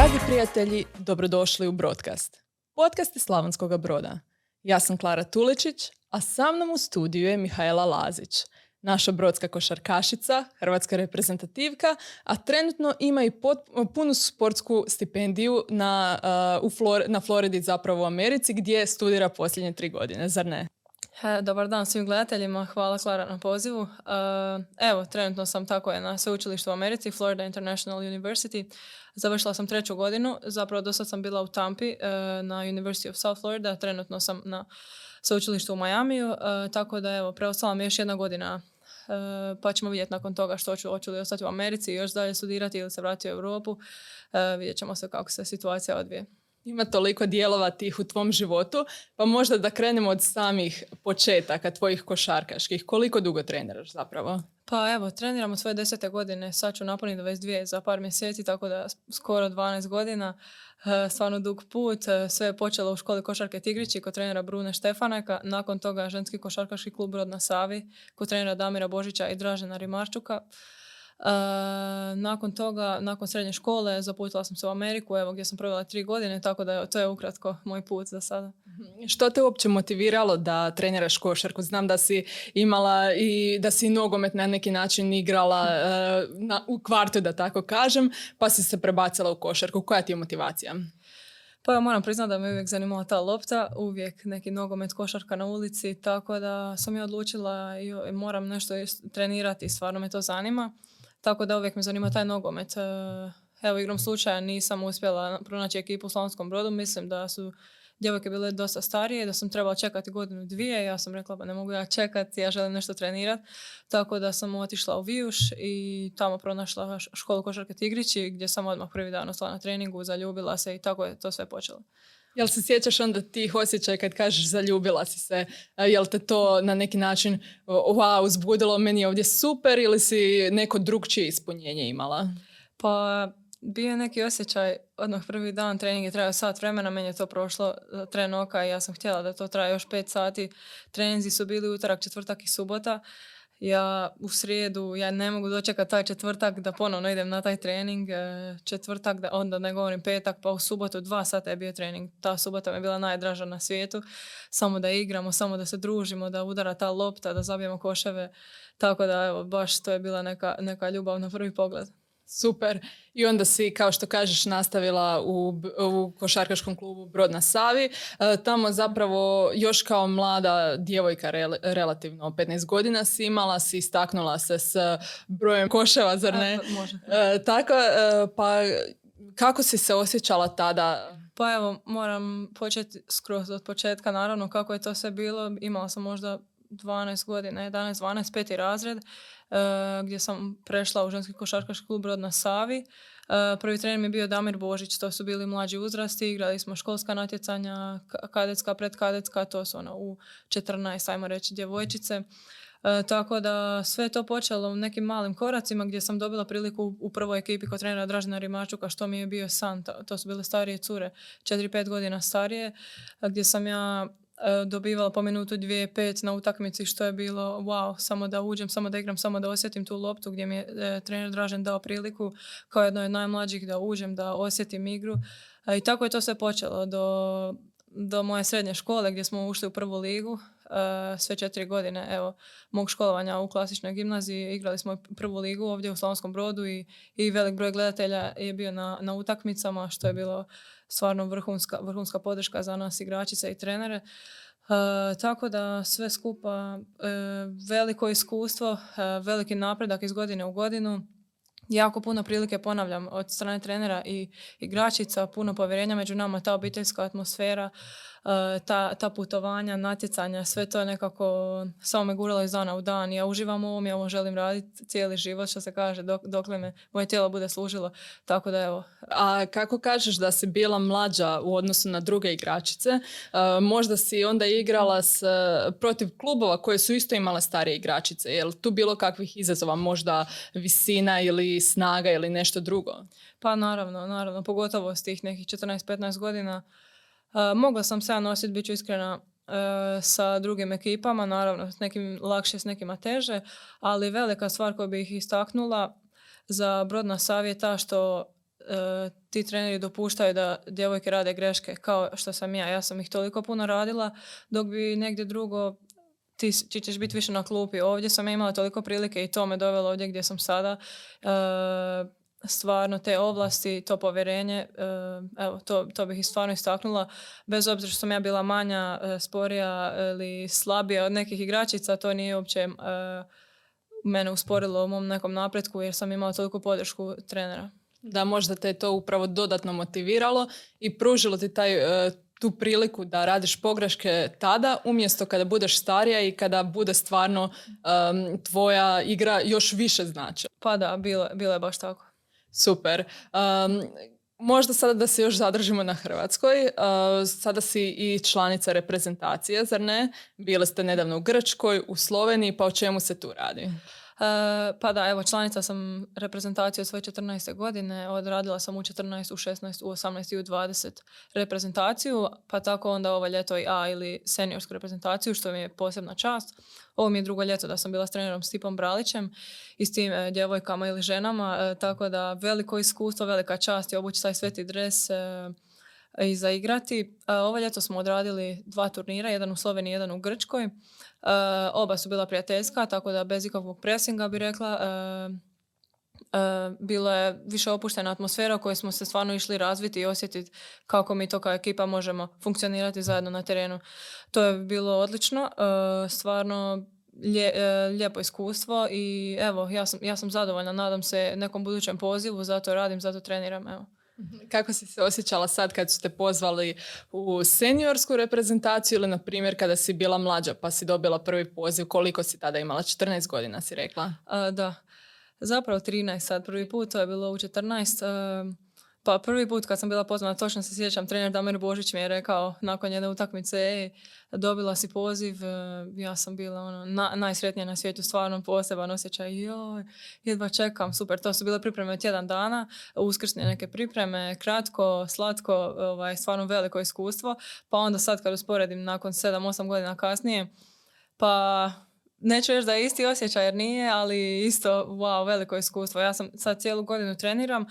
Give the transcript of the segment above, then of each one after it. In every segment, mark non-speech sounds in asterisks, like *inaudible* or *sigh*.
Dragi prijatelji, dobrodošli u Broadcast. Podcast je Slavonskog broda. Ja sam Klara Tuličić, a sa mnom u studiju je Mihajla Lazić, naša brodska košarkašica, hrvatska reprezentativka, a trenutno ima i punu sportsku stipendiju na, uh, u na Floridi, zapravo u Americi, gdje studira posljednje tri godine, zar ne? Dobar dan svim gledateljima, hvala Klara na pozivu. E, evo, trenutno sam tako je na sveučilištu u Americi, Florida International University. Završila sam treću godinu, zapravo do sad sam bila u Tampi e, na University of South Florida, trenutno sam na sveučilištu u Majamiju, e, tako da evo, preostala mi još jedna godina pa ćemo vidjeti nakon toga što ću, hoću li ostati u Americi i još dalje studirati ili se vratiti u Europu. Vidjet ćemo se kako se situacija odvije. Ima toliko dijelova tih u tvom životu, pa možda da krenemo od samih početaka tvojih košarkaških. Koliko dugo treniraš zapravo? Pa evo, treniram svoje desete godine, sad ću napuniti 22 za par mjeseci, tako da skoro 12 godina, e, stvarno dug put. E, sve je počelo u školi košarke Tigrići kod trenera Brune Štefaneka, nakon toga ženski košarkaški klub Rod na Savi kod trenera Damira Božića i Dražena Rimarčuka. E, nakon toga, nakon srednje škole, zaputila sam se u Ameriku, evo gdje sam provela tri godine, tako da to je ukratko moj put za sada. Mhm. Što te uopće motiviralo da treniraš košarku? Znam da si imala i da si nogomet na neki način igrala e, na, u kvartu, da tako kažem, pa si se prebacila u košarku. Koja ti je motivacija? Pa ja moram priznati da me uvijek zanimala ta lopta, uvijek neki nogomet, košarka na ulici, tako da sam je odlučila i moram nešto trenirati, stvarno me to zanima. Tako da uvijek me zanima taj nogomet. E, evo, igrom slučaja nisam uspjela pronaći ekipu u Slavonskom brodu. Mislim da su djevojke bile dosta starije, da sam trebala čekati godinu dvije. Ja sam rekla, pa ne mogu ja čekati, ja želim nešto trenirati. Tako da sam otišla u Vijuš i tamo pronašla školu košarke Tigrići, gdje sam odmah prvi dan ostala na treningu, zaljubila se i tako je to sve počelo. Jel se sjećaš onda tih osjećaja kad kažeš zaljubila si se? Jel te to na neki način wow, uzbudilo meni ovdje super ili si neko drugčije ispunjenje imala? Pa bio je neki osjećaj, odmah prvi dan trening je trajao sat vremena, meni je to prošlo tren oka i ja sam htjela da to traje još pet sati. Treninzi su bili utorak, četvrtak i subota ja u srijedu, ja ne mogu dočekati taj četvrtak da ponovno idem na taj trening, e, četvrtak, da, onda ne govorim petak, pa u subotu dva sata je bio trening. Ta subota mi je bila najdraža na svijetu, samo da igramo, samo da se družimo, da udara ta lopta, da zabijemo koševe, tako da evo, baš to je bila neka, neka ljubav na prvi pogled. Super. I onda si, kao što kažeš, nastavila u, u košarkaškom klubu Brod na Savi. E, tamo zapravo još kao mlada djevojka, relativno 15 godina si imala, si istaknula se s brojem koševa, zar ne? može. E, tako, e, pa kako si se osjećala tada? Pa evo, moram početi skroz od početka, naravno kako je to sve bilo. Imala sam možda 12 godina, 11, 12, peti razred, uh, gdje sam prešla u ženski košarkaški klub Rod na Savi. Uh, prvi trener mi je bio Damir Božić, to su bili mlađi uzrasti, igrali smo školska natjecanja, kadetska, predkadetska, to su ono u 14, ajmo reći, djevojčice. E, tako da sve to počelo u nekim malim koracima gdje sam dobila priliku u prvoj ekipi kod trenera Dražena Rimačuka što mi je bio san. To, su bile starije cure, 4-5 godina starije, gdje sam ja E, dobivala po minutu dvije, pet na utakmici što je bilo wow, samo da uđem, samo da igram, samo da osjetim tu loptu gdje mi je e, trener Dražen dao priliku kao jednoj od najmlađih da uđem, da osjetim igru. E, I tako je to sve počelo do, do moje srednje škole gdje smo ušli u prvu ligu. sve četiri godine evo, mog školovanja u klasičnoj gimnaziji. Igrali smo prvu ligu ovdje u Slavonskom brodu i, i velik broj gledatelja je bio na, na utakmicama što je bilo stvarno vrhunska, vrhunska podrška za nas igračice i trenere. E, tako da sve skupa e, veliko iskustvo, e, veliki napredak iz godine u godinu. Jako puno prilike ponavljam od strane trenera i igračica, puno povjerenja među nama, ta obiteljska atmosfera, ta, ta putovanja, natjecanja, sve to je nekako samo me guralo iz dana u dan. Ja uživam u ovom, ja ovo želim raditi cijeli život, što se kaže, dok, dokle me moje tijelo bude služilo. Tako da evo. A kako kažeš da si bila mlađa u odnosu na druge igračice, e, možda si onda igrala s, protiv klubova koje su isto imale starije igračice. Je li tu bilo kakvih izazova, možda visina ili snaga ili nešto drugo? Pa naravno, naravno, pogotovo s tih nekih 14-15 godina mogla sam se ja nositi, bit ću iskrena, e, sa drugim ekipama, naravno s nekim lakše, s nekima teže, ali velika stvar koju bih istaknula za Brodna savjeta što e, ti treneri dopuštaju da djevojke rade greške kao što sam ja. Ja sam ih toliko puno radila dok bi negdje drugo ti, ćeš biti više na klupi. Ovdje sam imala toliko prilike i to me dovelo ovdje gdje sam sada. E, stvarno te ovlasti, to povjerenje, e, evo, to, to bih i stvarno istaknula. Bez obzira što sam ja bila manja, e, sporija ili slabija od nekih igračica, to nije uopće mene usporilo u mom nekom napretku jer sam imala toliko podršku trenera. Da, možda te je to upravo dodatno motiviralo i pružilo ti taj, e, tu priliku da radiš pogreške tada, umjesto kada budeš starija i kada bude stvarno tvoja igra još više znači. Pa da, bilo, bilo je baš tako. Super. možda sada da se još zadržimo na Hrvatskoj. Uh, sada si i članica reprezentacije, zar ne? Bile ste nedavno u Grčkoj, u Sloveniji, pa o čemu se tu radi? E, pa da, evo, članica sam reprezentacije od svoje 14. godine, odradila sam u 14, u 16, u 18 i u 20 reprezentaciju, pa tako onda ovo ljeto i A ili seniorsku reprezentaciju, što mi je posebna čast. Ovo mi je drugo ljeto da sam bila s trenerom Stipom Bralićem i s tim e, djevojkama ili ženama, e, tako da veliko iskustvo, velika čast je obući taj sveti dres i zaigrati. Ovo ljeto smo odradili dva turnira, jedan u Sloveniji, jedan u Grčkoj. Eh, oba su bila prijateljska, tako da bez ikakvog presinga bi rekla. Bilo je više opuštena atmosfera u kojoj smo se stvarno išli razviti i osjetiti kako mi to kao ekipa možemo funkcionirati zajedno na terenu. To je bilo odlično, stvarno lijepo iskustvo i evo, ja sam, ja sam zadovoljna, nadam se nekom budućem pozivu, zato radim, zato treniram, evo. Kako si se osjećala sad kad su te pozvali u seniorsku reprezentaciju ili na primjer kada si bila mlađa pa si dobila prvi poziv, koliko si tada imala? 14 godina si rekla? da, zapravo 13 sad prvi put, to je bilo u 14. Pa prvi put kad sam bila pozvana, točno se sjećam, trener Damir Božić mi je rekao nakon jedne utakmice, ej, dobila si poziv, e, ja sam bila ono, na, najsretnija na svijetu, stvarno poseban osjećaj, joj, jedva čekam, super, to su bile pripreme tjedan dana, uskrsne neke pripreme, kratko, slatko, ovaj, stvarno veliko iskustvo, pa onda sad kad usporedim nakon 7-8 godina kasnije, pa neću reći da je isti osjećaj jer nije, ali isto, wow, veliko iskustvo. Ja sam sad cijelu godinu treniram,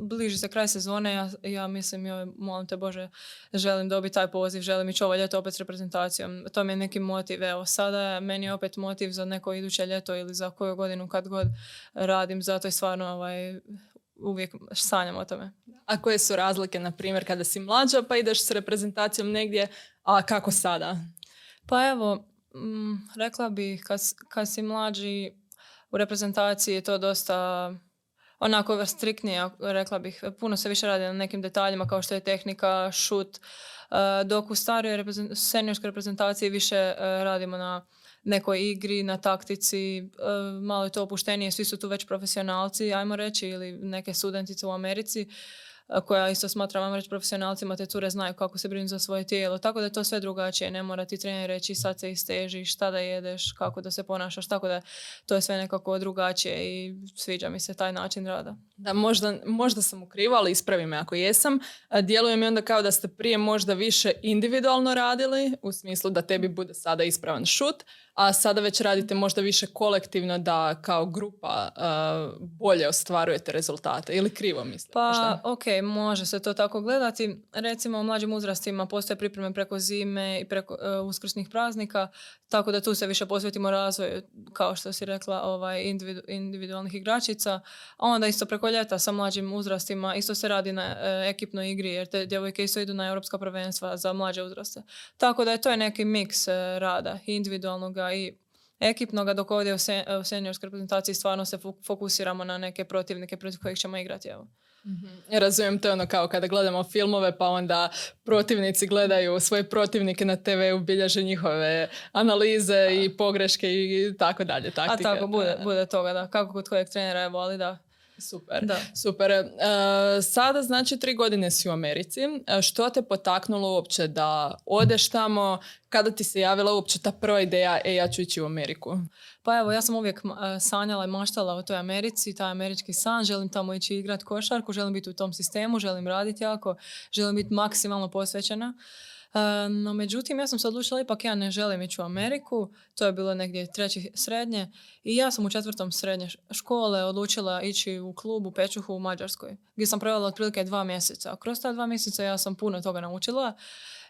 bliži se kraj sezone, ja, ja mislim, joj, molim te Bože, želim dobiti taj poziv, želim ići ovo ljeto opet s reprezentacijom. To mi je neki motiv. Evo, sada je meni opet motiv za neko iduće ljeto ili za koju godinu kad god radim, zato je stvarno ovaj, uvijek sanjam o tome. A koje su razlike, na primjer, kada si mlađa pa ideš s reprezentacijom negdje, a kako sada? Pa evo, Mm, rekla bih kad, kad si mlađi u reprezentaciji je to dosta onako striktnije, rekla bih. Puno se više radi na nekim detaljima kao što je tehnika, šut, uh, dok u starijoj seniorskoj reprezentaciji više uh, radimo na nekoj igri, na taktici, uh, malo je to opuštenije, svi su tu već profesionalci, ajmo reći, ili neke studentice u Americi koja isto smatram, vam reći, profesionalcima te cure znaju kako se brinu za svoje tijelo. Tako da je to sve drugačije. Ne mora ti trener reći sad se istežiš, šta da jedeš, kako da se ponašaš. Tako da to je sve nekako drugačije i sviđa mi se taj način rada. Da, možda, možda sam ukriva, ali ispravi me ako jesam. Djeluje mi onda kao da ste prije možda više individualno radili, u smislu da tebi bude sada ispravan šut, a sada već radite možda više kolektivno da kao grupa uh, bolje ostvarujete rezultate ili krivo mislim? Pa možda? ok, može se to tako gledati. Recimo u mlađim uzrastima postoje pripreme preko zime i preko uh, uskrsnih praznika, tako da tu se više posvetimo razvoju, kao što si rekla, ovaj, individualnih igračica. A onda isto preko ljeta sa mlađim uzrastima isto se radi na uh, ekipnoj igri, jer te djevojke isto idu na europska prvenstva za mlađe uzraste. Tako da je to je neki miks rada, individualnog i ekipnoga, dok ovdje u, sen, u seniorskoj reprezentaciji stvarno se fokusiramo na neke protivnike protiv kojih ćemo igrati. Evo. mm Razumijem to ono kao kada gledamo filmove pa onda protivnici gledaju svoje protivnike na TV, bilježe njihove analize i pogreške i tako dalje. Taktike. A tako, bude, bude toga, da. Kako kod kojeg trenera je voli, da. Super, da. super. Uh, sada znači tri godine si u Americi. Uh, što te potaknulo uopće da odeš tamo? Kada ti se javila uopće ta prva ideja, e ja ću ići u Ameriku? Pa evo, ja sam uvijek uh, sanjala i maštala o toj Americi, taj američki san. Želim tamo ići igrati košarku, želim biti u tom sistemu, želim raditi jako, želim biti maksimalno posvećena. No, međutim, ja sam se odlučila ipak ja ne želim ići u Ameriku. To je bilo negdje treći srednje. I ja sam u četvrtom srednje škole odlučila ići u klub u Pečuhu u Mađarskoj. Gdje sam provela otprilike dva mjeseca. Kroz ta dva mjeseca ja sam puno toga naučila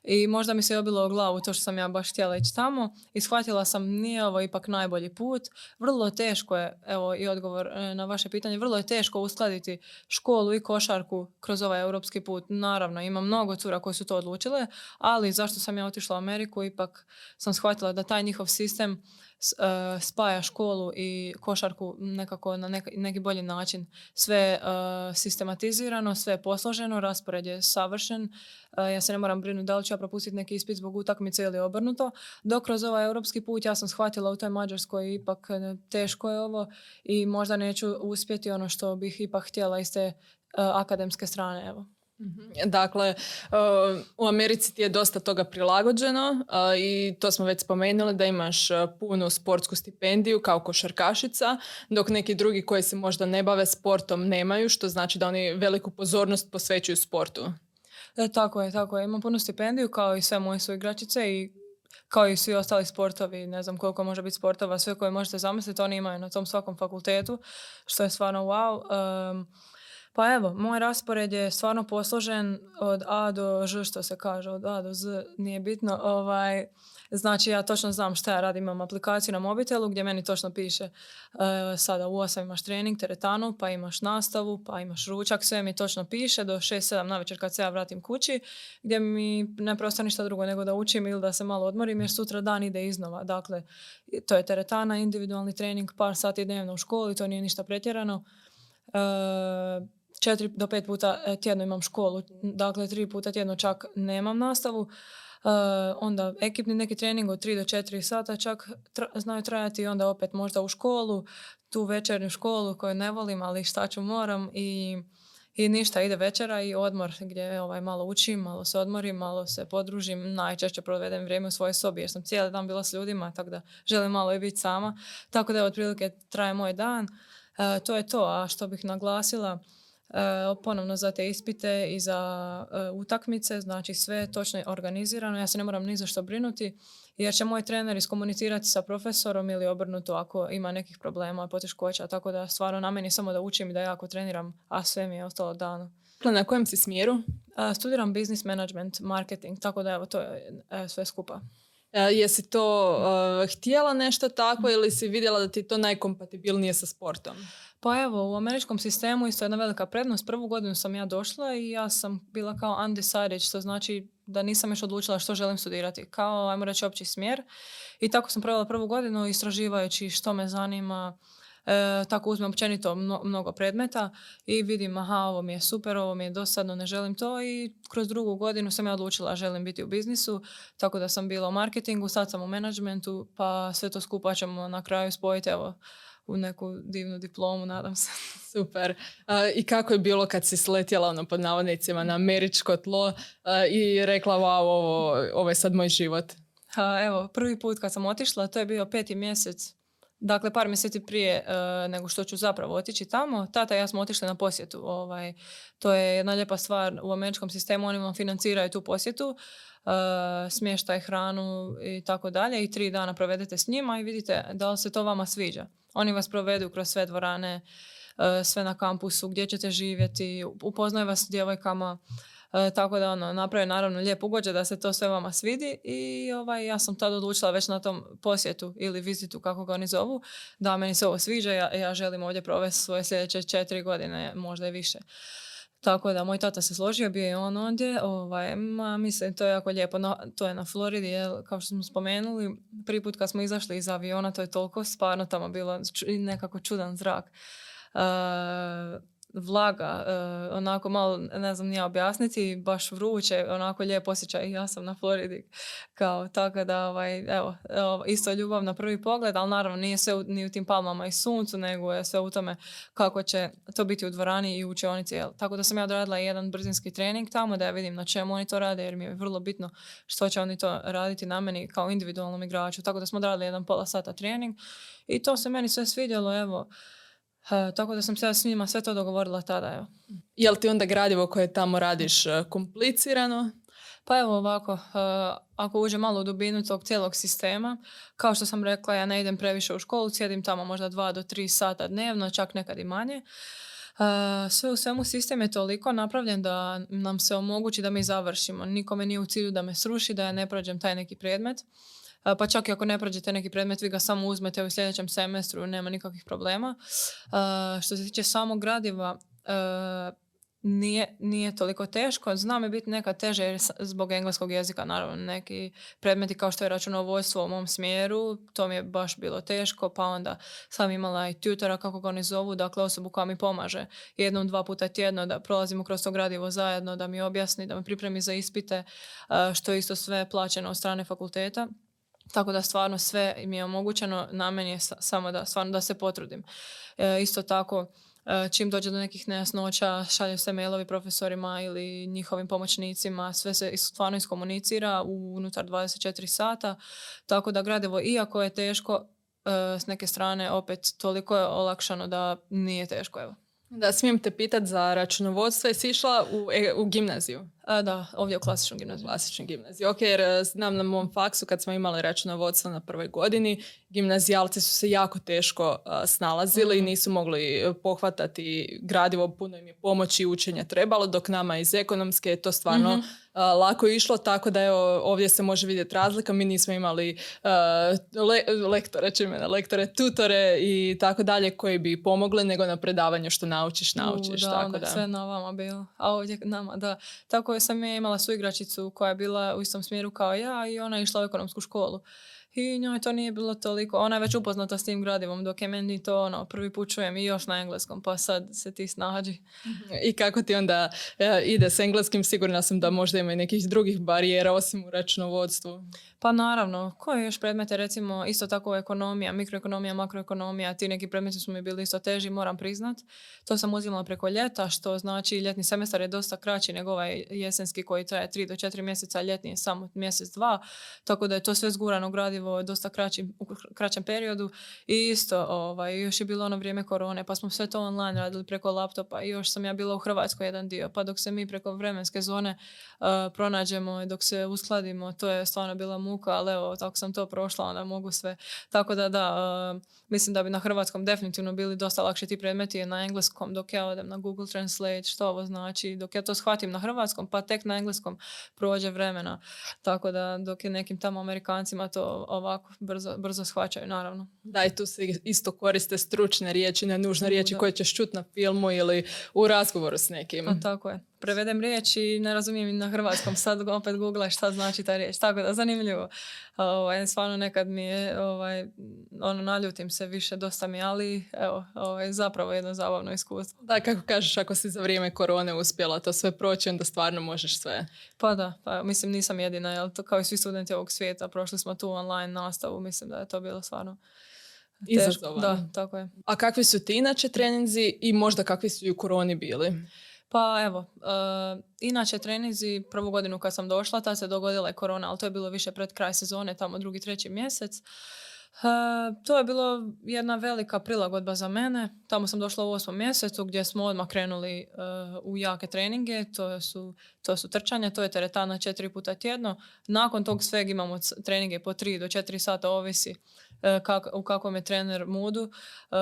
i možda mi se obilo u glavu to što sam ja baš htjela ići tamo i shvatila sam nije ovo ipak najbolji put. Vrlo teško je, evo i odgovor e, na vaše pitanje, vrlo je teško uskladiti školu i košarku kroz ovaj europski put. Naravno, ima mnogo cura koji su to odlučile, ali zašto sam ja otišla u Ameriku, ipak sam shvatila da taj njihov sistem spaja školu i košarku nekako na neki, bolji način. Sve uh, sistematizirano, sve je posloženo, raspored je savršen. E, ja se ne moram brinuti da li ću ja propustiti neki ispit zbog utakmice ili obrnuto. Dok kroz ovaj europski put ja sam shvatila u toj Mađarskoj ipak teško je ovo i možda neću uspjeti ono što bih ipak htjela iz te akademske strane. Evo. Mhm. Dakle, uh, u Americi ti je dosta toga prilagođeno uh, i to smo već spomenuli da imaš uh, punu sportsku stipendiju kao košarkašica, dok neki drugi koji se možda ne bave sportom nemaju, što znači da oni veliku pozornost posvećuju sportu. E, tako je, tako je. Imam punu stipendiju kao i sve moje su igračice i kao i svi ostali sportovi, ne znam koliko može biti sportova, sve koje možete zamisliti, oni imaju na tom svakom fakultetu, što je stvarno wow. Um, pa evo, moj raspored je stvarno posložen od A do Ž, što se kaže, od A do Z, nije bitno. Ovaj, znači, ja točno znam šta ja radim, imam aplikaciju na mobitelu gdje meni točno piše e, sada u 8 imaš trening, teretanu, pa imaš nastavu, pa imaš ručak, sve mi točno piše do 6-7 na večer kad se ja vratim kući, gdje mi ne ništa drugo nego da učim ili da se malo odmorim jer sutra dan ide iznova. Dakle, to je teretana, individualni trening, par sati dnevno u školi, to nije ništa pretjerano. E, četiri do pet puta e, tjedno imam školu, dakle tri puta tjedno čak nemam nastavu. Uh, onda ekipni neki trening od tri do četiri sata čak znaju trajati onda opet možda u školu, tu večernju školu koju ne volim, ali šta ću moram i, i ništa, ide večera i odmor gdje ovaj, malo učim, malo se odmorim, malo se podružim, najčešće provedem vrijeme u svojoj sobi jer sam cijeli dan bila s ljudima, tako da želim malo i biti sama. Tako da otprilike traje moj dan. Uh, to je to, a što bih naglasila, E, ponovno za te ispite i za e, utakmice, znači sve točno organizirano, ja se ne moram ni za što brinuti jer će moj trener iskomunicirati sa profesorom ili obrnuto ako ima nekih problema poteškoća, tako da stvarno na meni samo da učim i da jako treniram, a sve mi je ostalo dano. Na kojem si smjeru? E, studiram business management, marketing, tako da evo to je sve skupa. Jesi to htjela nešto tako ili si vidjela da ti je to najkompatibilnije sa sportom? Pa evo, u američkom sistemu isto jedna velika prednost. Prvu godinu sam ja došla i ja sam bila kao undecided, što znači da nisam još odlučila što želim studirati. Kao, ajmo reći, opći smjer. I tako sam provela prvu godinu istraživajući što me zanima, E, tako uzmem općenito mnogo predmeta i vidim aha ovo mi je super, ovo mi je dosadno, ne želim to i kroz drugu godinu sam ja odlučila želim biti u biznisu, tako da sam bila u marketingu, sad sam u menadžmentu pa sve to skupa ćemo na kraju spojiti evo u neku divnu diplomu, nadam se. *laughs* Super. I kako je bilo kad si sletjela ono, pod navodnicima na američko tlo i rekla wow, ovo, ovo je sad moj život? evo, prvi put kad sam otišla, to je bio peti mjesec Dakle, par mjeseci prije nego što ću zapravo otići tamo, tata i ja smo otišli na posjetu. Ovaj, to je jedna lijepa stvar u američkom sistemu, oni vam financiraju tu posjetu, uh, smještaj, hranu i tako dalje i tri dana provedete s njima i vidite da li se to vama sviđa. Oni vas provedu kroz sve dvorane, sve na kampusu, gdje ćete živjeti, upoznaju vas s djevojkama, E, tako da ono, naprave naravno lijep ugođe da se to sve vama svidi i ovaj, ja sam tad odlučila već na tom posjetu ili vizitu kako ga oni zovu da meni se ovo sviđa, ja, ja želim ovdje provesti svoje sljedeće četiri godine, možda i više. Tako da moj tata se složio, bio je on ondje, ovaj, ma, mislim, to je jako lijepo, no, to je na Floridi, jel, kao što smo spomenuli, prvi put kad smo izašli iz aviona, to je toliko stvarno tamo bilo nekako čudan zrak. Uh, vlaga, uh, onako malo, ne znam nije objasniti, baš vruće, onako lijep osjećaj. Ja sam na Floridi kao tako da, ovaj, evo, isto ljubav na prvi pogled, ali naravno nije sve ni u tim palmama i suncu, nego je sve u tome kako će to biti u dvorani i u učionici. Jel? Tako da sam ja odradila jedan brzinski trening tamo da ja vidim na čemu oni to rade, jer mi je vrlo bitno što će oni to raditi na meni kao individualnom igraču. Tako da smo odradili jedan pola sata trening i to se meni sve svidjelo, evo, tako da sam se s njima sve to dogovorila tada. Evo. Je li ti onda gradivo koje tamo radiš e, komplicirano? Pa evo ovako, uh, ako uđe malo u dubinu tog cijelog sistema, kao što sam rekla, ja ne idem previše u školu, sjedim tamo možda dva do tri sata dnevno, čak nekad i manje. Uh, sve u svemu sistem je toliko napravljen da nam se omogući da mi završimo. Nikome nije u cilju da me sruši, da ja ne prođem taj neki predmet. Uh, pa čak i ako ne prođete neki predmet, vi ga samo uzmete u sljedećem semestru, nema nikakvih problema. Uh, što se tiče samog gradiva, nije, nije toliko teško. Znam je biti nekad teže jer zbog engleskog jezika, naravno, neki predmeti kao što je računovodstvo u mom smjeru, to mi je baš bilo teško, pa onda sam imala i tutora, kako ga oni zovu, dakle osobu koja mi pomaže jednom, dva puta tjedno da prolazimo kroz to gradivo zajedno, da mi objasni, da me pripremi za ispite, što je isto sve plaćeno od strane fakulteta. Tako da stvarno sve mi je omogućeno, na meni je samo da, stvarno da se potrudim. E, isto tako, E, čim dođe do nekih nejasnoća, šalju se mailovi profesorima ili njihovim pomoćnicima, sve se stvarno iskomunicira unutar 24 sata, tako da gradivo, iako je teško, e, s neke strane opet toliko je olakšano da nije teško. Evo. Da, smijem te pitat za računovodstvo. Jesi išla u, e, u gimnaziju? A, da, ovdje u klasičnom gimnaziju. Klasičnom gimnaziju. Ok, jer e, znam na mom faksu kad smo imali računovodstvo na prvoj godini, gimnazijalci su se jako teško snalazili i mhm. nisu mogli e, pohvatati gradivo, puno im je pomoći i učenja trebalo, dok nama iz ekonomske je to stvarno mhm. lako išlo, tako da evo, ovdje se može vidjeti razlika. Mi nismo imali le, lektore, čime lektore, tutore i tako dalje koji bi pomogli, nego na predavanju što naučiš, naučiš. da, tako da. sve na vama bilo. A ovdje nama, da. Tako sam ja imala suigračicu koja je bila u istom smjeru kao ja i ona je išla u ekonomsku školu. I njoj to nije bilo toliko. Ona je već upoznata s tim gradivom, dok je meni to ono, prvi put čujem i još na engleskom, pa sad se ti snađi. I kako ti onda e, ide s engleskim? Sigurna sam da možda ima i nekih drugih barijera osim u računovodstvu. Pa naravno, koje još predmete, recimo isto tako ekonomija, mikroekonomija, makroekonomija, ti neki predmeti su mi bili isto teži, moram priznat. To sam uzimala preko ljeta, što znači ljetni semestar je dosta kraći nego ovaj jesenski koji traje 3 do 4 mjeseca, ljetni je samo mjesec, dva, tako da je to sve zgurano gradivo dosta kraći, u kraćem periodu. I isto, ovaj, još je bilo ono vrijeme korone, pa smo sve to online radili preko laptopa i još sam ja bila u Hrvatskoj jedan dio, pa dok se mi preko vremenske zone uh, pronađemo i dok se uskladimo, to je stvarno bila muka, ali evo, tako sam to prošla, onda mogu sve. Tako da, da, uh, mislim da bi na hrvatskom definitivno bili dosta lakši ti predmeti na engleskom, dok ja odem na Google Translate, što ovo znači, dok ja to shvatim na hrvatskom, pa tek na engleskom prođe vremena. Tako da, dok je nekim tamo Amerikancima to ovako brzo, brzo shvaćaju, naravno. Da, i tu se isto koriste stručne riječi, ne nužne riječi koje ćeš čuti na filmu ili u razgovoru s nekim. A, tako je prevedem riječ i ne razumijem na hrvatskom. Sad opet googlaš šta znači ta riječ. Tako da, zanimljivo. Ovaj, stvarno nekad mi je, ovaj, ono, naljutim se više, dosta mi, ali evo, ovaj, zapravo jedno zabavno iskustvo. Da, kako kažeš, ako si za vrijeme korone uspjela to sve proći, onda stvarno možeš sve. Pa da, pa mislim nisam jedina, jel to kao i svi studenti ovog svijeta, prošli smo tu online nastavu, mislim da je to bilo stvarno Izazovno. Da, tako je. A kakvi su ti inače treninzi i možda kakvi su i u koroni bili? Pa evo, uh, inače trenizi prvu godinu kad sam došla, ta se dogodila je korona, ali to je bilo više pred kraj sezone, tamo drugi, treći mjesec. Uh, to je bilo jedna velika prilagodba za mene. Tamo sam došla u osmom mjesecu gdje smo odmah krenuli uh, u jake treninge. To su, to su trčanja, to je teretana četiri puta tjedno. Nakon tog sveg imamo treninge po tri do četiri sata, ovisi E, kak, u kakvom je trener mudu, uh,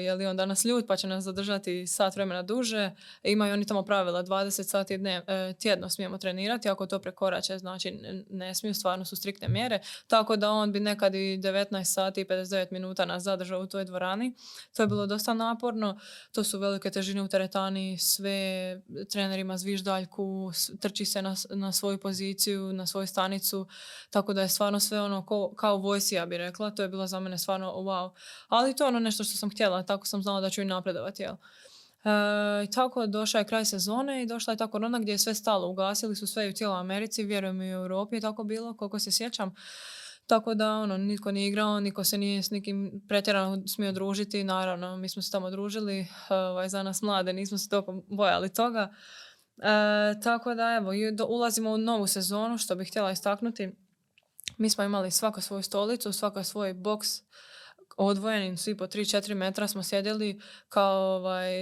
je li on danas ljud pa će nas zadržati sat vremena duže. Imaju oni tamo pravila 20 sati dne, tjedno smijemo trenirati, ako to prekorače znači ne, smiju, stvarno su striktne mjere. Tako da on bi nekad i 19 sati i 59 minuta nas zadržao u toj dvorani. To je bilo dosta naporno. To su velike težine u teretani, sve trenerima zviždaljku, trči se na, na svoju poziciju, na svoju stanicu. Tako da je stvarno sve ono ko, kao vojsi, ja bih rekla. To je bilo za mene stvarno wow. Ali to je ono nešto što sam htjela, tako sam znala da ću i napredovati, jel? E, tako došao je kraj sezone i došla je ta korona gdje je sve stalo. Ugasili su sve u cijeloj Americi, vjerujem i u Europi tako bilo, koliko se sjećam. Tako da ono, nitko nije igrao, niko se nije s nikim pretjerano smio družiti. Naravno, mi smo se tamo družili, ovaj, za nas mlade, nismo se toliko bojali toga. E, tako da evo, ulazimo u novu sezonu, što bih htjela istaknuti mi smo imali svaka svoju stolicu, svaka svoj boks odvojeni, svi po 3-4 metra smo sjedili kao ovaj,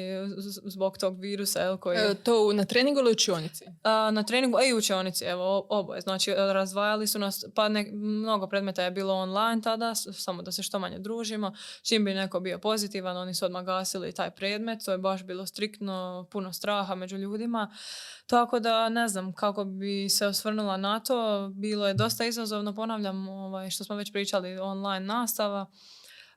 zbog tog virusa. Jel, koji... E, to na treningu ili učionici? A, na treningu, a i učionici, evo, oboje. Znači, razdvajali su nas, pa ne, mnogo predmeta je bilo online tada, samo da se što manje družimo. Čim bi neko bio pozitivan, oni su odmah gasili taj predmet, to je baš bilo striktno, puno straha među ljudima. Tako da ne znam kako bi se osvrnula na to. Bilo je dosta izazovno, ponavljam, ovaj, što smo već pričali, online nastava.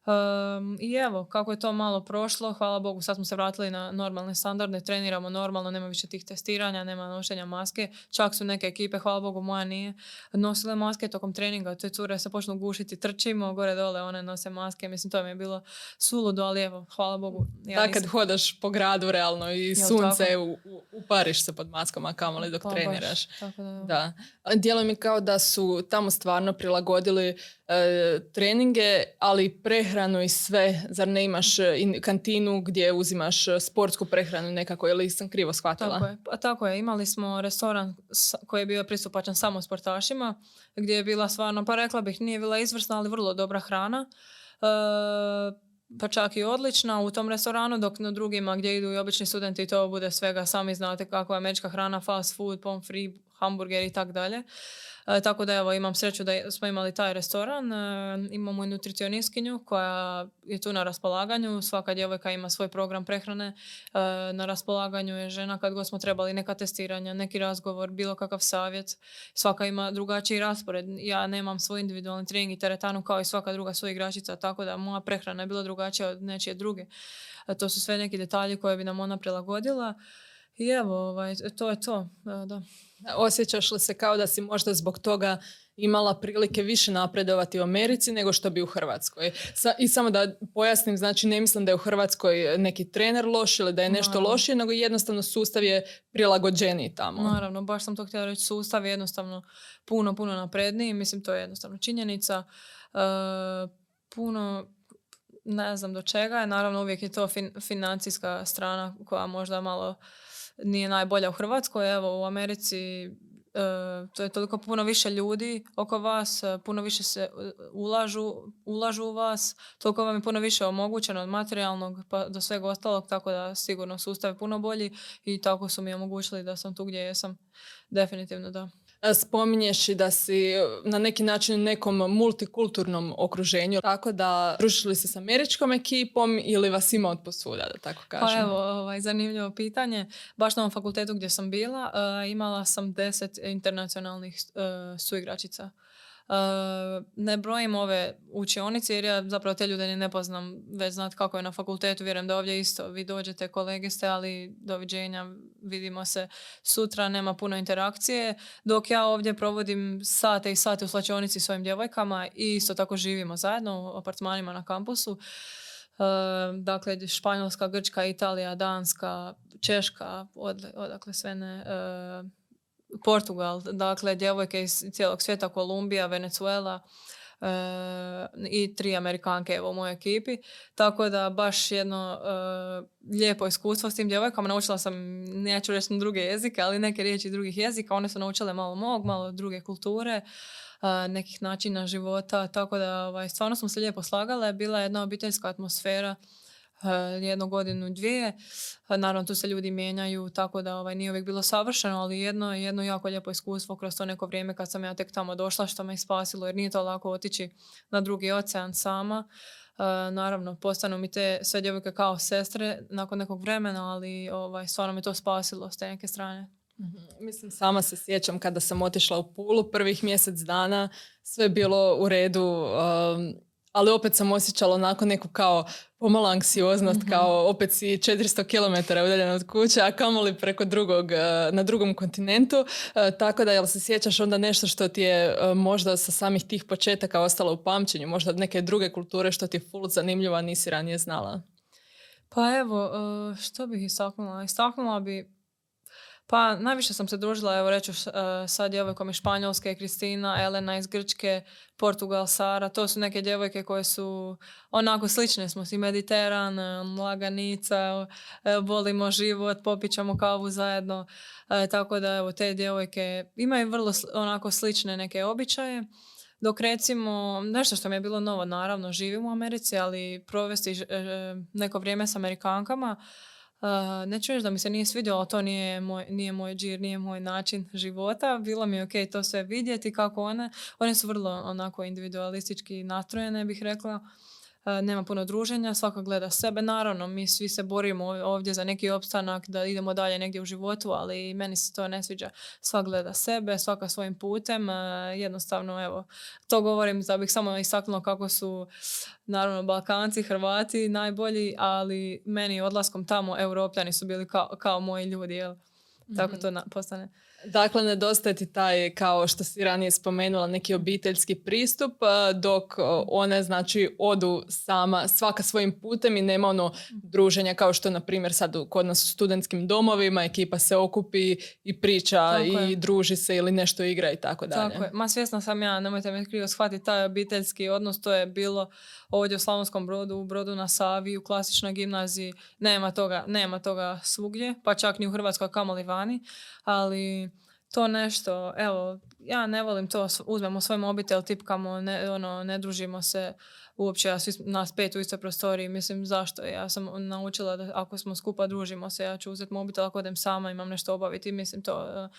Um, I evo, kako je to malo prošlo, hvala Bogu, sad smo se vratili na normalne standarde, treniramo normalno, nema više tih testiranja, nema nošenja maske. Čak su neke ekipe, hvala Bogu, moja nije, nosile maske tokom treninga. Te cure se počnu gušiti, trčimo, gore dole, one nose maske. Mislim, to mi je bilo suludo, ali evo, hvala Bogu. Ja da, kad hodaš po gradu realno i sunce, u, upariš se pod maskom, a kamoli dok pa treniraš. tako da, da. Djelo mi kao da su tamo stvarno prilagodili treninge, ali prehranu i sve. Zar ne imaš e, kantinu gdje uzimaš e, sportsku prehranu nekako ili sam krivo shvatila? Tako je. Pa, tako je. Imali smo restoran koji je bio pristupačan samo sportašima gdje je bila stvarno, pa rekla bih, nije bila izvrsna, ali vrlo dobra hrana. pa čak i odlična u tom restoranu, dok na drugima gdje idu i obični studenti to bude svega, sami znate kakva je američka hrana, fast food, pomfri, hamburger i tako dalje. E, tako da evo imam sreću da smo imali taj restoran. E, imamo i nutricionistkinju koja je tu na raspolaganju. Svaka djevojka ima svoj program prehrane. E, na raspolaganju je žena kad god smo trebali neka testiranja, neki razgovor, bilo kakav savjet. Svaka ima drugačiji raspored. Ja nemam svoj individualni trening i teretanu kao i svaka druga svoja igračica, tako da moja prehrana je bila drugačija od nečije druge. To su sve neki detalji koje bi nam ona prilagodila. I evo, ovaj, to je to. Da. Osjećaš li se kao da si možda zbog toga imala prilike više napredovati u Americi nego što bi u Hrvatskoj. I samo da pojasnim, znači ne mislim da je u Hrvatskoj neki trener loš ili da je nešto Naravno. lošije, nego jednostavno sustav je prilagođeniji tamo. Naravno, baš sam to htjela reći, sustav je jednostavno puno, puno napredniji. Mislim, to je jednostavno činjenica. E, puno, ne znam do čega je. Naravno, uvijek je to financijska strana koja možda malo nije najbolja u Hrvatskoj. Evo u Americi e, to je toliko puno više ljudi oko vas, e, puno više se e, ulažu, ulažu u vas, toliko vam je puno više omogućeno od materijalnog pa do svega ostalog, tako da sigurno sustav je puno bolji i tako su mi omogućili da sam tu gdje jesam. Definitivno da. E, spominješ i da si na neki način u nekom multikulturnom okruženju, tako da družili se s američkom ekipom ili vas ima od posuda, da tako pa kažem? Pa evo, ovaj, zanimljivo pitanje. Baš na ovom fakultetu gdje sam bila, uh, imala sam deset internacionalnih uh, suigračica. Uh, ne brojim ove učionice jer ja zapravo te ljude ni ne poznam već znat kako je na fakultetu. Vjerujem da ovdje isto vi dođete, kolege ste, ali doviđenja, vidimo se sutra, nema puno interakcije. Dok ja ovdje provodim sate i sate u slačionici svojim djevojkama i isto tako živimo zajedno u apartmanima na kampusu. Uh, dakle, Španjolska, Grčka, Italija, Danska, Češka, odakle sve ne, uh, Portugal, dakle djevojke iz cijelog svijeta, Kolumbija, Venezuela e, i tri Amerikanke evo, u mojoj ekipi. Tako da baš jedno e, lijepo iskustvo s tim djevojkama. Naučila sam, neću reći druge jezike, ali neke riječi drugih jezika. One su naučile malo mog, malo druge kulture, e, nekih načina života. Tako da ovaj, stvarno smo se lijepo slagale. Bila je jedna obiteljska atmosfera jednu godinu, dvije. Eh, naravno, tu se ljudi mijenjaju, tako da ovaj, nije uvijek bilo savršeno, ali jedno, jedno jako lijepo iskustvo kroz to neko vrijeme kad sam ja tek tamo došla, što me spasilo, jer nije to lako otići na drugi ocean sama. Uh, naravno, postanu mi te sve djevojke kao sestre nakon nekog vremena, ali ovaj, stvarno mi to spasilo s te neke strane. mm Mislim, sama se sjećam kada sam otišla u Pulu prvih mjesec dana, sve je bilo u redu. Um, ali opet sam osjećala onako neku kao pomalo anksioznost, mhm. kao opet si 400 km udaljen od kuće, a kamoli preko drugog, e, na drugom kontinentu. E, tako da, jel se sjećaš onda nešto što ti je e, možda sa samih tih početaka ostalo u pamćenju, možda neke druge kulture što ti je full zanimljiva, nisi ranije znala? Pa evo, što bih istaknula? Istaknula bi pa najviše sam se družila, evo reću, uh, sa djevojkom iz Španjolske, Kristina, Elena iz Grčke, Portugal, Sara. To su neke djevojke koje su onako slične smo si. Mediteran, e, laganica, e, volimo život, popićamo kavu zajedno. tako da evo te djevojke imaju vrlo onako slične neke običaje. Dok recimo, nešto što mi je bilo novo, naravno, živim u Americi, ali provesti e, neko vrijeme s Amerikankama, Uh, ne čuješ da mi se nije svidjelo, to nije moj, nije moj džir, nije moj način života. Bilo mi je ok to sve vidjeti kako one. One su vrlo onako individualistički nastrojene, bih rekla. E, nema puno druženja, svaka gleda sebe. Naravno, mi svi se borimo ovdje za neki opstanak, da idemo dalje negdje u životu, ali meni se to ne sviđa. Svaka gleda sebe, svaka svojim putem. E, jednostavno, evo, to govorim da bih samo istaknula kako su, naravno, Balkanci, Hrvati najbolji, ali meni odlaskom tamo, Europljani su bili kao, kao moji ljudi, jel? Tako mhm. to na, postane. Dakle, nedostaje ti taj, kao što si ranije spomenula, neki obiteljski pristup, dok one, znači, odu sama svaka svojim putem i nema ono druženja kao što, na primjer, sad kod nas u studentskim domovima, ekipa se okupi i priča i druži se ili nešto igra i tako dalje. Tako je. Ma svjesna sam ja, nemojte me krivo shvatiti, taj obiteljski odnos, to je bilo ovdje u Slavonskom brodu, u brodu na Savi, u klasičnoj gimnaziji, nema toga, nema toga svugdje, pa čak ni u Hrvatskoj kamoli vani, ali to nešto, evo, ja ne volim to, uzmemo svoj mobitel, tipkamo, ne, ono, ne družimo se uopće, a svi nas pet u istoj prostoriji, mislim zašto? Ja sam naučila da ako smo skupa družimo se, ja ću uzeti mobitel ako odem sama, imam nešto obaviti, mislim to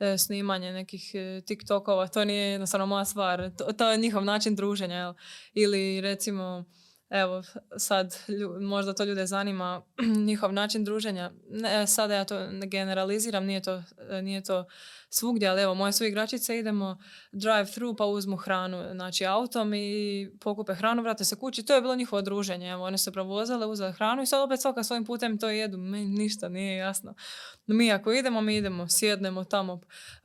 e, snimanje nekih e, TikTokova, to nije jednostavno moja stvar, to, to je njihov način druženja, jel? ili recimo evo, sad možda to ljude zanima, *clears throat* njihov način druženja. Ne, sada ja to ne generaliziram, nije to, nije to svugdje, ali evo, moje su igračice, idemo drive through pa uzmu hranu, znači autom i pokupe hranu, vrate se kući. To je bilo njihovo druženje. Evo, one se provozale, uzele hranu i sad opet svaka svojim putem to jedu. Meni ništa nije jasno. Mi ako idemo, mi idemo, sjednemo tamo,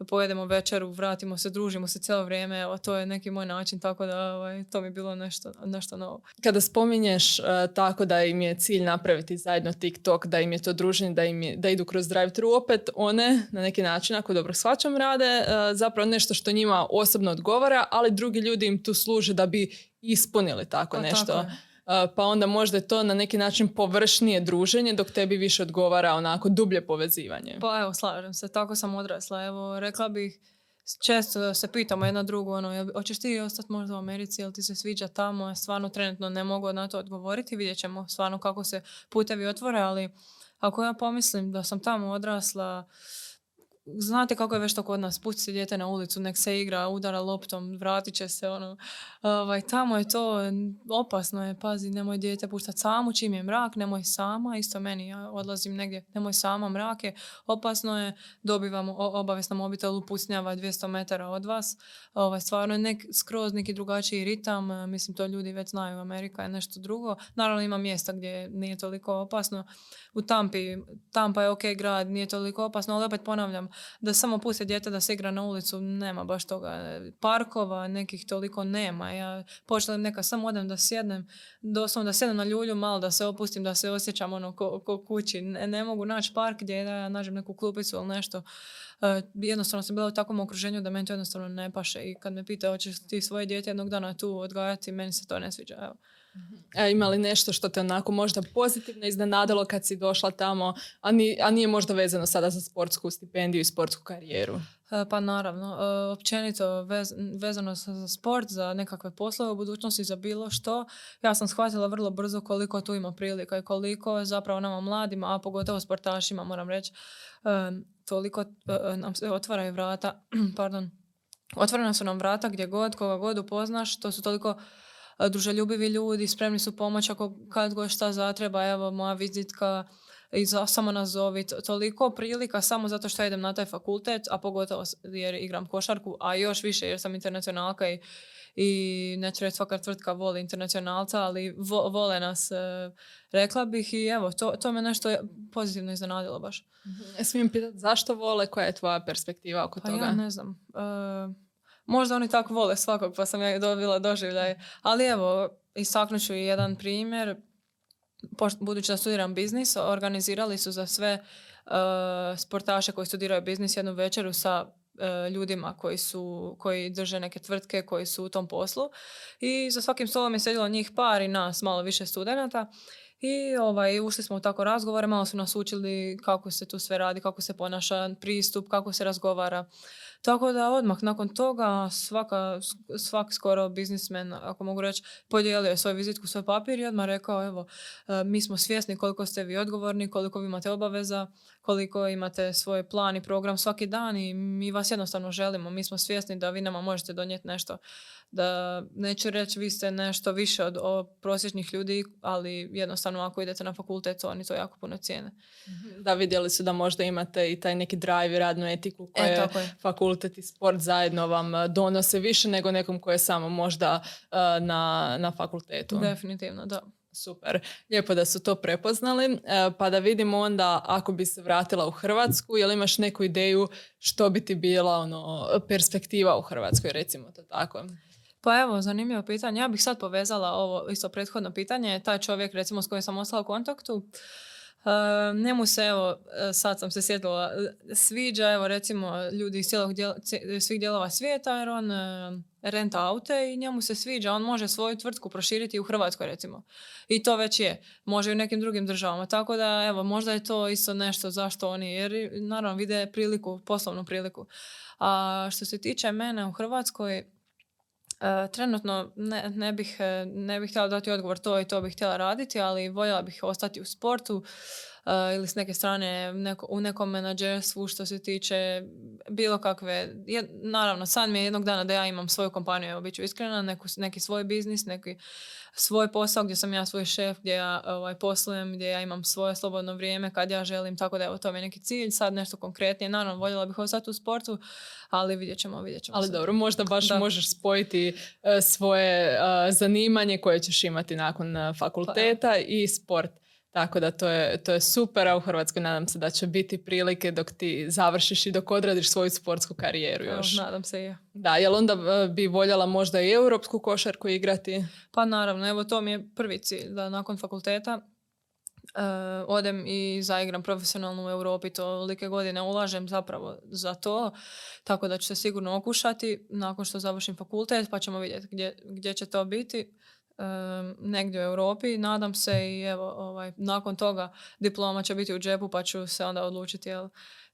pojedemo večeru, vratimo se, družimo se cijelo vrijeme. Evo, to je neki moj način, tako da ovaj, to mi bilo nešto, nešto novo. Kada spominješ uh, tako da im je cilj napraviti zajedno TikTok, da im je to druženje, da, im je, da idu kroz drive through opet, one na neki način, ako dobro shvaćam, rade uh, zapravo nešto što njima osobno odgovara, ali drugi ljudi im tu služe da bi ispunili tako pa nešto. pa onda možda je to na neki način površnije druženje dok tebi više odgovara onako dublje povezivanje. Pa evo, slažem se, tako sam odrasla. Evo, rekla bih, često se pitamo jedna drugu, ono, hoćeš ti ostati možda u Americi, ili ti se sviđa tamo, ja stvarno trenutno ne mogu na to odgovoriti, vidjet ćemo stvarno kako se putevi otvore, ali ako ja pomislim da sam tamo odrasla, znate kako je već to kod nas, pusti dijete na ulicu, nek se igra, udara loptom, vratit će se, ono, ovaj, tamo je to, opasno je, pazi, nemoj dijete puštati samu, čim je mrak, nemoj sama, isto meni, ja odlazim negdje, nemoj sama, mrak opasno je, dobivamo obavest na mobitelu, pucnjava 200 metara od vas, ovaj, stvarno je nek, skroz neki drugačiji ritam, mislim, to ljudi već znaju, Amerika je nešto drugo, naravno ima mjesta gdje nije toliko opasno, u Tampi, Tampa je ok grad, nije toliko opasno, ali opet ponavljam, da samo pusti dijete da se igra na ulicu, nema baš toga. Parkova nekih toliko nema. Ja počnem neka samo odem da sjednem, doslovno da sjednem na ljulju malo, da se opustim, da se osjećam ono ko, ko kući. Ne, ne, mogu naći park gdje da ja nađem neku klupicu ili nešto. Uh, jednostavno sam bila u takvom okruženju da meni to jednostavno ne paše i kad me pita hoćeš ti svoje dijete jednog dana tu odgajati, meni se to ne sviđa. Evo. A ima li nešto što te onako možda pozitivno iznenadilo kad si došla tamo, a, a nije možda vezano sada za sportsku stipendiju i sportsku karijeru? E, pa naravno, e, općenito vezano za sport, za nekakve poslove u budućnosti, za bilo što, ja sam shvatila vrlo brzo koliko tu ima prilika i koliko zapravo nama mladima, a pogotovo sportašima moram reći, e, toliko nam se otvaraju vrata, *clears throat* pardon, otvorena su nam vrata gdje god, koga god upoznaš, to su toliko druželjubivi ljudi, spremni su pomoći ako kad god šta zatreba, evo moja vizitka i za, samo nazovi. Toliko prilika samo zato što idem na taj fakultet, a pogotovo jer igram košarku, a još više jer sam internacionalka i, i neću reći svaka tvrtka voli internacionalca, ali vole nas, e, rekla bih i evo, to, to me nešto pozitivno iznenadilo baš. Mhm. Smijem pitati zašto vole, koja je tvoja perspektiva oko pa toga? ja ne znam. E, Možda oni tako vole svakog, pa sam ja dobila doživljaj. Ali evo, istaknut ću i jedan primjer. Budući da studiram biznis, organizirali su za sve uh, sportaše koji studiraju biznis jednu večeru sa ljudima koji su koji drže neke tvrtke koji su u tom poslu. I za svakim stolom je sjedilo njih par i nas malo više studenata. I ovaj, ušli smo u tako razgovore, malo su nas učili kako se tu sve radi, kako se ponaša pristup, kako se razgovara. Tako da odmah nakon toga svaka, svak skoro biznismen, ako mogu reći, podijelio je svoju vizitku, svoj papir i odmah rekao, evo, e, mi smo svjesni koliko ste vi odgovorni, koliko vi imate obaveza, koliko imate svoj plan i program svaki dan i mi vas jednostavno želimo. Mi smo svjesni da vi nama možete donijeti nešto. Da neću reći vi ste nešto više od, prosječnih ljudi, ali jednostavno ako idete na fakultet, oni to jako puno cijene. Mhm. Da, vidjeli su da možda imate i taj neki drive i radnu etiku koje E, tako je. fakultet i sport zajedno vam e, donose više nego nekom koji je samo možda e, na, na fakultetu. Definitivno, da. Super. Lijepo da su to prepoznali. E, Pa da vidimo onda ako bi se vratila u Hrvatsku, jel imaš neku ideju što bi ti bila ono, perspektiva u Hrvatskoj, recimo to tako? Pa evo, zanimljivo pitanje. Ja bih sad povezala ovo isto prethodno pitanje. Taj čovjek, recimo, s kojim sam ostala u kontaktu, e, njemu se, evo, e, sad sam se sjetila, e, sviđa, evo, recimo, ljudi iz cijelog ci- svih dijelova svijeta, jer on e, renta aute i njemu se sviđa. On može svoju tvrtku proširiti u Hrvatskoj, recimo. I to već je. Može i u nekim drugim državama. Tako da, evo, možda je to isto nešto zašto oni, jer naravno vide priliku, poslovnu priliku. A što se tiče mene u Hrvatskoj, E, trenutno ne, ne, bih, e, ne bih htjela dati odgovor to i to bih htjela raditi, ali voljela bih ostati u sportu e, ili s neke strane neko, u nekom menadžerstvu što se tiče bilo kakve, jed- naravno sad mi je jednog dana da ja imam svoju kompaniju, evo bit ću iskrena, neku, neki svoj biznis, neki svoj posao gdje sam ja svoj šef, gdje ja ovaj, poslujem, gdje ja imam svoje slobodno vrijeme kad ja želim, tako da evo to mi je neki cilj, sad nešto konkretnije, naravno voljela bih ostati u sportu, ali vidjet ćemo, vidjet ćemo Ali sad. dobro, možda baš Da. možeš spojiti e, svoje e, zanimanje koje ćeš imati nakon e, fakulteta i sport. Tako da to je, to je super, a u Hrvatskoj nadam se da će biti prilike dok ti završiš i dok odradiš svoju sportsku karijeru Evo, još. nadam se i ja. Da, jel onda e, bi voljela možda i europsku košarku igrati? Pa naravno, evo to mi je prvi cilj, da nakon fakulteta e, odem i zaigram profesionalno u Europi, tolike godine ulažem zapravo za to, tako da ću se sigurno okušati nakon što završim fakultet, pa ćemo vidjeti gdje, gdje će to biti. Negdje u Europi, nadam se i evo, ovaj, nakon toga diploma će biti u džepu pa ću se onda odlučiti jel,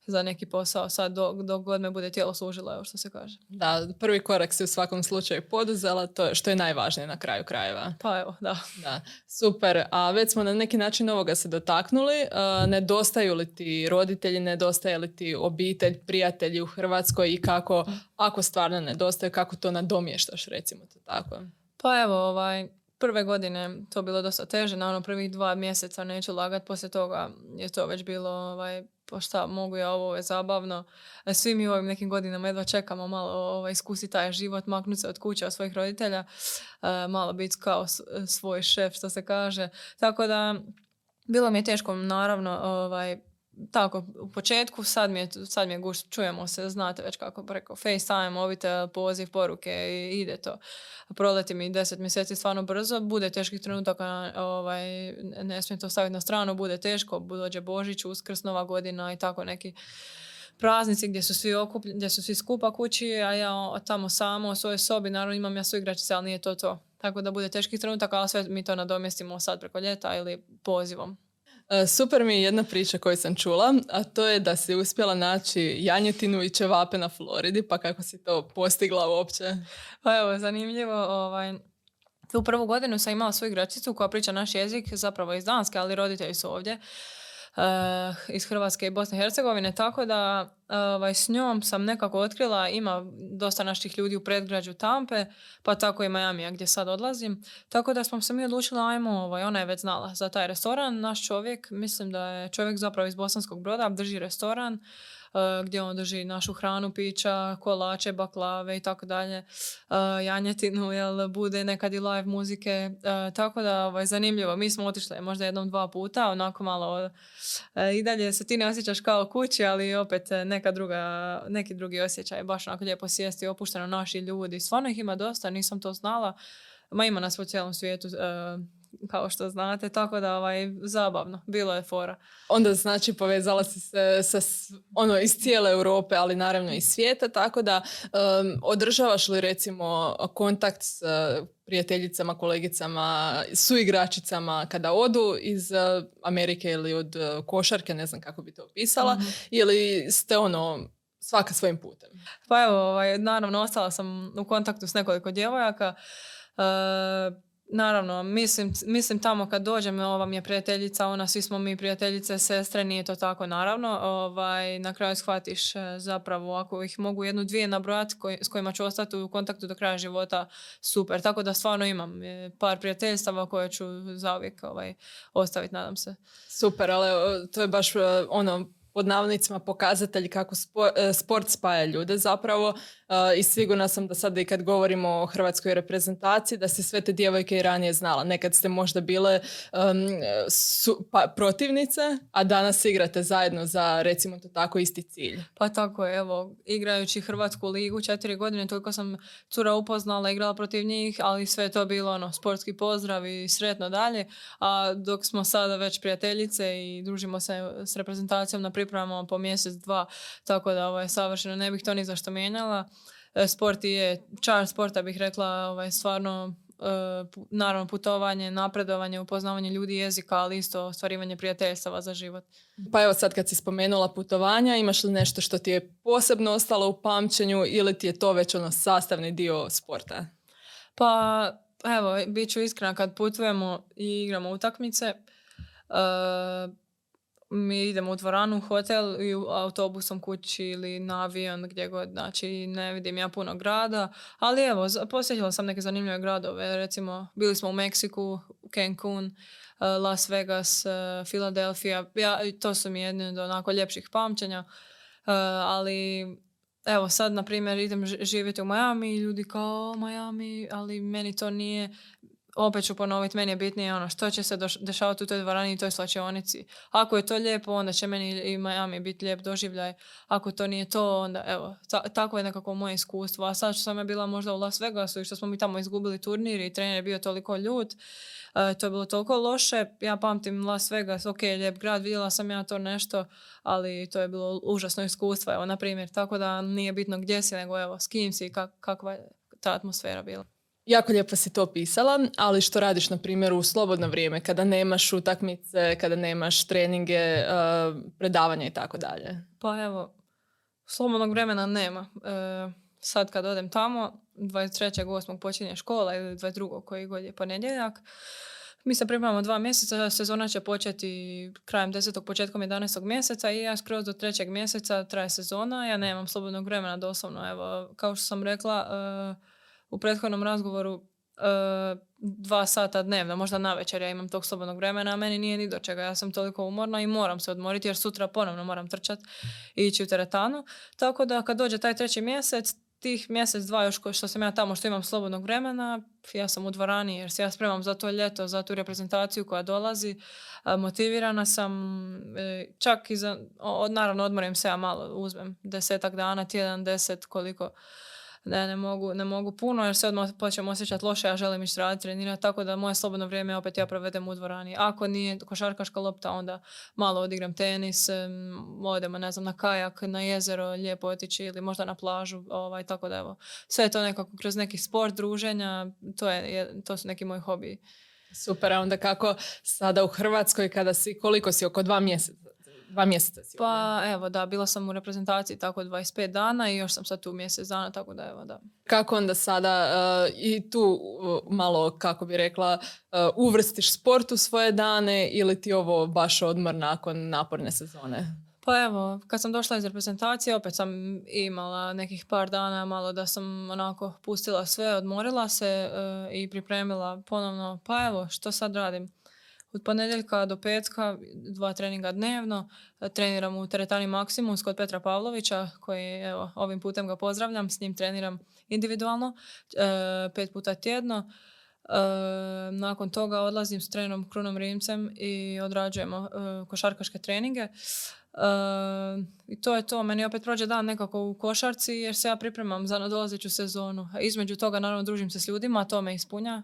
za neki posao sad dok, dok god me bude tijelo služilo, evo što se kaže. Da, prvi korak si u svakom slučaju poduzela, to je što je najvažnije na kraju krajeva. Pa evo, da. Da, super. A već smo na neki način ovoga se dotaknuli. E, nedostaju li ti roditelji, nedostaje li ti obitelj, prijatelji u Hrvatskoj i kako, ako stvarno nedostaju, kako to nadomještaš, recimo to tako? Pa evo, ovaj, prve godine to bilo dosta teže, naravno prvih dva mjeseca neću lagat, poslije toga je to već bilo, ovaj, pa šta, mogu ja, ovo je zabavno. E, Svi mi u ovim nekim godinama jedva čekamo malo ovaj, iskusiti taj život, maknuti se od kuće, od svojih roditelja, e, malo biti kao s- svoj šef, što se kaže. Tako da, bilo mi je teško, naravno, ovaj, tako, u početku, sad mi je, sad mi je gušt, čujemo se, znate već kako preko FaceTime, mobitel, poziv, poruke i ide to. Proleti mi 10 mjeseci stvarno brzo, bude teških trenutaka, ovaj, ne smijem to staviti na stranu, bude teško, dođe Božić, Uskrs, Nova godina i tako neki praznici gdje su svi okupljeni, gdje su svi skupa kući, a ja tamo samo u svojoj sobi, naravno imam ja su igračice, ali nije to to. Tako da bude teških trenutaka, ali sve mi to nadomjestimo sad preko ljeta ili pozivom. E, Super mi je jedna priča koju sam čula, a to je da si uspjela naći janjetinu i ćevape na Floridi, pa kako si to postigla uopće? Pa evo, zanimljivo, ovaj, tu prvu godinu sam imala svoju igračicu koja priča naš jezik, zapravo iz Danske, ali roditelji su ovdje. Eh, iz Hrvatske i Bosne i Hercegovine, tako da ovaj, s njom sam nekako otkrila, ima dosta naših ljudi u predgrađu Tampe, pa tako i Miami gdje sad odlazim. Tako da smo se mi odlučili, ajmo, ovaj, ona je već znala za taj restoran. Naš čovjek, mislim da je čovjek zapravo iz Bosanskog broda, drži restoran gdje on drži našu hranu, pića, kolače, baklave i tako dalje, eh, janjetinu, jel bude nekad i live muzike, eh, tako da ovaj, zanimljivo. Mi smo otišli možda jednom, dva puta, onako malo i dalje se ti ne osjećaš kao kući, ali opet neka druga, neki drugi osjećaj, baš onako lijepo sjesti, opušteno naši ljudi. Stvarno ih ima dosta, nisam to znala. Ma ima nas po cijelom svijetu, kao što znate, tako da ovaj, zabavno, bilo je fora. Onda znači povezala si se sa ono iz cijele Europe, ali naravno i svijeta, tako da em, održavaš li recimo kontakt s prijateljicama, kolegicama, suigračicama kada odu iz e, Amerike ili od e, košarke, ne znam kako bi to opisala, ili ste ono svaka svojim putem. Pa evo, ovaj, naravno, ostala sam u kontaktu s nekoliko djevojaka. E, Naravno, mislim, mislim tamo kad dođem, ova mi je prijateljica, ona, svi smo mi prijateljice, sestre, nije to tako naravno. Ovaj, na kraju shvatiš e, zapravo ako ih mogu jednu, dvije nabrojati s kojima ću ostati u kontaktu do kraja života, super. Tako da stvarno imam e, par prijateljstava koje ću zauvijek ovaj, ostaviti, nadam se. Super, ali to je baš e, ono pod navodnicima pokazatelj kako e, sport spaja ljude zapravo e, i sigurna sam da sada i kad govorimo o hrvatskoj reprezentaciji da se sve te djevojke i ranije znala. Nekad ste možda bile pa, protivnice, a danas igrate zajedno za recimo to tako isti cilj. Pa tako evo, igrajući Hrvatsku ligu četiri godine, toliko sam cura upoznala, igrala protiv njih, ali sve je to bilo ono, sportski pozdrav i sretno dalje, a dok smo sada već prijateljice i družimo se s reprezentacijom na pripremamo po mjesec, dva, tako da ovaj, savršeno ne bih to ni zašto mijenjala. E, sport je, čar sporta bih rekla, ovaj, stvarno e, naravno putovanje, napredovanje, upoznavanje ljudi jezika, ali isto ostvarivanje prijateljstava za život. Pa evo sad kad si spomenula putovanja, imaš li nešto što ti je posebno ostalo u pamćenju ili ti je to već ono sastavni dio sporta? Pa evo, bit ću iskrena kad putujemo i igramo utakmice, uh, mi idemo u dvoranu, hotel i autobusom kući ili na avion gdje god, znači ne vidim ja puno grada, ali evo, posjetila sam neke zanimljive gradove, recimo bili smo u Meksiku, Cancun, eh, Las Vegas, eh, ja, to su mi jedni od onako ljepših pamćenja, eh, ali evo sad na primjer idem živjeti u Miami i ljudi kao Miami, ali meni to nije opet ću ponoviti, meni je bitnije ono što će se dešavati u toj dvorani i toj slačionici. Ako je to lijepo, onda će meni i Miami biti lijep doživljaj. Ako to nije to, onda evo, tako je nekako moje iskustvo. A sad što sam ja bila možda u Las Vegasu i što smo mi tamo izgubili turnir i trener je bio toliko ljut, e, to je bilo toliko loše. Ja pamtim Las Vegas, ok, lijep grad, vidjela sam ja to nešto, ali to je bilo užasno iskustvo, evo, na primjer. Tako da nije bitno gdje si, nego evo, s kim si i kakva je ta atmosfera bila. Jako lijepo si to opisala, ali što radiš, na primjer, u slobodno vrijeme, kada nemaš utakmice, kada nemaš treninge, uh, predavanja i tako dalje? Pa evo, slobodnog vremena nema. Uh, sad kad odem tamo, 23.8. počinje škola ili 22. koji god je ponedjeljak, mi se pripremamo dva mjeseca, sezona će početi krajem 10. početkom 11. mjeseca i ja skroz do trećeg mjeseca traje sezona, ja nemam slobodnog vremena doslovno, evo, kao što sam rekla, uh, u prethodnom razgovoru e, dva sata dnevno, možda na večer ja imam tog slobodnog vremena, a meni nije ni do čega. Ja sam toliko umorna i moram se odmoriti jer sutra ponovno moram trčati i ići u teretanu. Tako da kad dođe taj treći mjesec, tih mjesec, dva još što sam ja tamo, što imam slobodnog vremena, ja sam u dvorani jer se ja spremam za to ljeto, za tu reprezentaciju koja dolazi. Motivirana sam, e, čak i za, naravno odmorim se ja malo, uzmem desetak dana, tjedan, deset, koliko ne, ne mogu, ne mogu puno jer se odmah počnem osjećati loše, ja želim ići raditi, trenirati, tako da moje slobodno vrijeme opet ja provedem u dvorani. Ako nije košarkaška lopta, onda malo odigram tenis, odemo, ne znam, na kajak, na jezero, lijepo otići ili možda na plažu, ovaj, tako da evo. Sve je to nekako kroz neki sport, druženja, to, je, to su neki moji hobiji. Super, a onda kako sada u Hrvatskoj kada si, koliko si, oko dva mjeseca? Dva mjeseca si Pa evo da, bila sam u reprezentaciji tako 25 dana i još sam sad tu mjesec dana, tako da evo da. Kako onda sada uh, i tu uh, malo, kako bi rekla, uh, uvrstiš sport u svoje dane ili ti ovo baš odmor nakon naporne sezone? Pa evo, kad sam došla iz reprezentacije, opet sam imala nekih par dana malo da sam onako pustila sve, odmorila se i pripremila ponovno. Pa evo, što sad radim? Od ponedjeljka do petka dva treninga dnevno. Treniram u teretani Maximus kod Petra Pavlovića koji evo, ovim putem ga pozdravljam. S njim treniram individualno e, pet puta tjedno. E, nakon toga odlazim s trenerom Krunom Rimcem i odrađujemo e, košarkaške treninge. I to je to. Meni opet prođe dan nekako u košarci jer se ja pripremam za nadolazeću sezonu. Između toga naravno družim se s ljudima, to me ispunja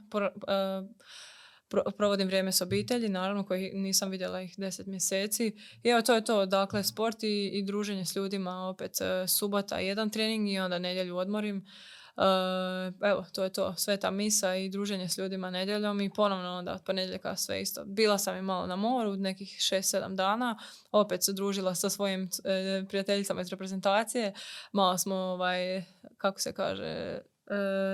provodim vrijeme s obitelji, naravno koji nisam vidjela ih deset mjeseci. I evo to je to, dakle sport i, i druženje s ljudima, opet e, subota jedan trening i onda nedjelju odmorim. evo, to je to. Sveta misa i druženje s ljudima nedjeljom i ponovno onda od ponedjeljka sve isto. Bila sam i malo na moru, nekih 6-7 dana. Opet se družila sa svojim e, prijateljicama iz reprezentacije. Malo smo, ovaj, kako se kaže, e,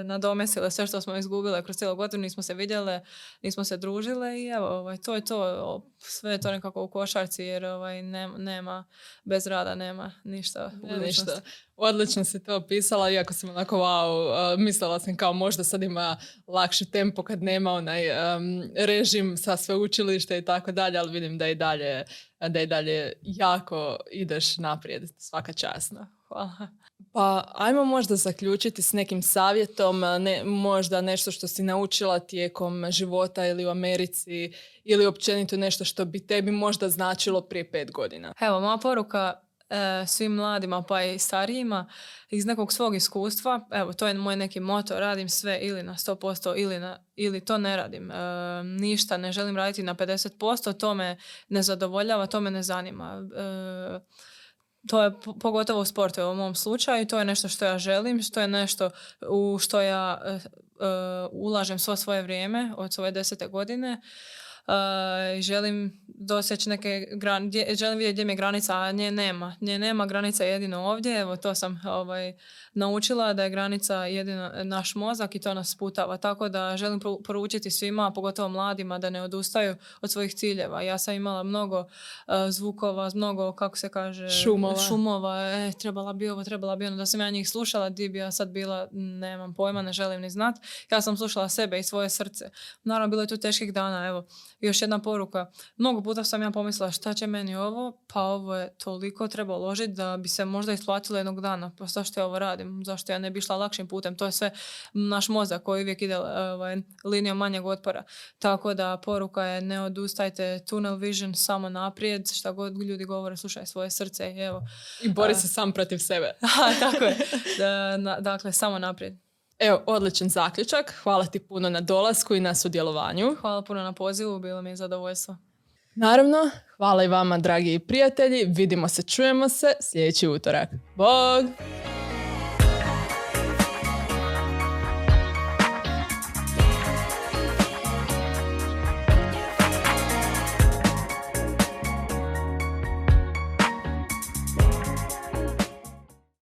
nadomesile sve što smo izgubile kroz cijelu godinu, nismo se vidjele, nismo se družile i evo, ovaj, to je to, sve je to nekako u košarci jer ovaj, nema, bez rada nema ništa. ništa. Odlično si to opisala, iako sam onako wow, mislila sam kao možda sad ima lakši tempo kad nema onaj režim sa sveučilišta i tako dalje, ali vidim da i dalje, da i dalje jako ideš naprijed, svaka časna. Hvala. Pa ajmo možda zaključiti s nekim savjetom, ne, možda nešto što si naučila tijekom života ili u Americi ili općenito nešto što bi tebi možda značilo prije pet godina. Evo, moja poruka e, svim mladima pa i starijima iz nekog svog iskustva, evo to je moj neki moto, radim sve ili na 100% ili, na, ili to ne radim. E, ništa, ne želim raditi na 50%, to me ne zadovoljava, to me ne zanima. E, to je pogotovo u sportu u mom slučaju, to je nešto što ja želim, što je nešto u što ja uh, ulažem svo svoje vrijeme od svoje desete godine. Uh, želim doseći neke granice, želim vidjeti gdje mi je granica, a nje nema. Nje nema, granica jedino ovdje. Evo to sam ovaj, naučila da je granica jedino naš mozak i to nas putava. Tako da želim poručiti svima, pogotovo mladima, da ne odustaju od svojih ciljeva. Ja sam imala mnogo uh, zvukova, mnogo, kako se kaže, šumova. šumova. E, trebala bi ovo, trebala bi ono. Da sam ja njih slušala, di bi ja sad bila, nemam pojma, ne želim ni znat. Ja sam slušala sebe i svoje srce. Naravno, bilo je tu teških dana. Evo, još jedna poruka. Mnogo puta sam ja pomislila šta će meni ovo, pa ovo je toliko treba uložiti da bi se možda isplatilo jednog dana. Pa zašto ja ovo radim? Zašto ja ne bi išla lakšim putem? To je sve naš mozak koji uvijek ide ovaj, linijom manjeg otpora. Tako da poruka je ne odustajte tunnel vision samo naprijed. Šta god ljudi govore, slušaj svoje srce i evo. I bori se sam protiv sebe. *laughs* tako je. *laughs* dakle, samo naprijed. Evo, odličan zaključak. Hvala ti puno na dolasku i na sudjelovanju. Hvala puno na pozivu, bilo mi je zadovoljstvo. Naravno, hvala i vama, dragi prijatelji. Vidimo se, čujemo se sljedeći utorak. Bog!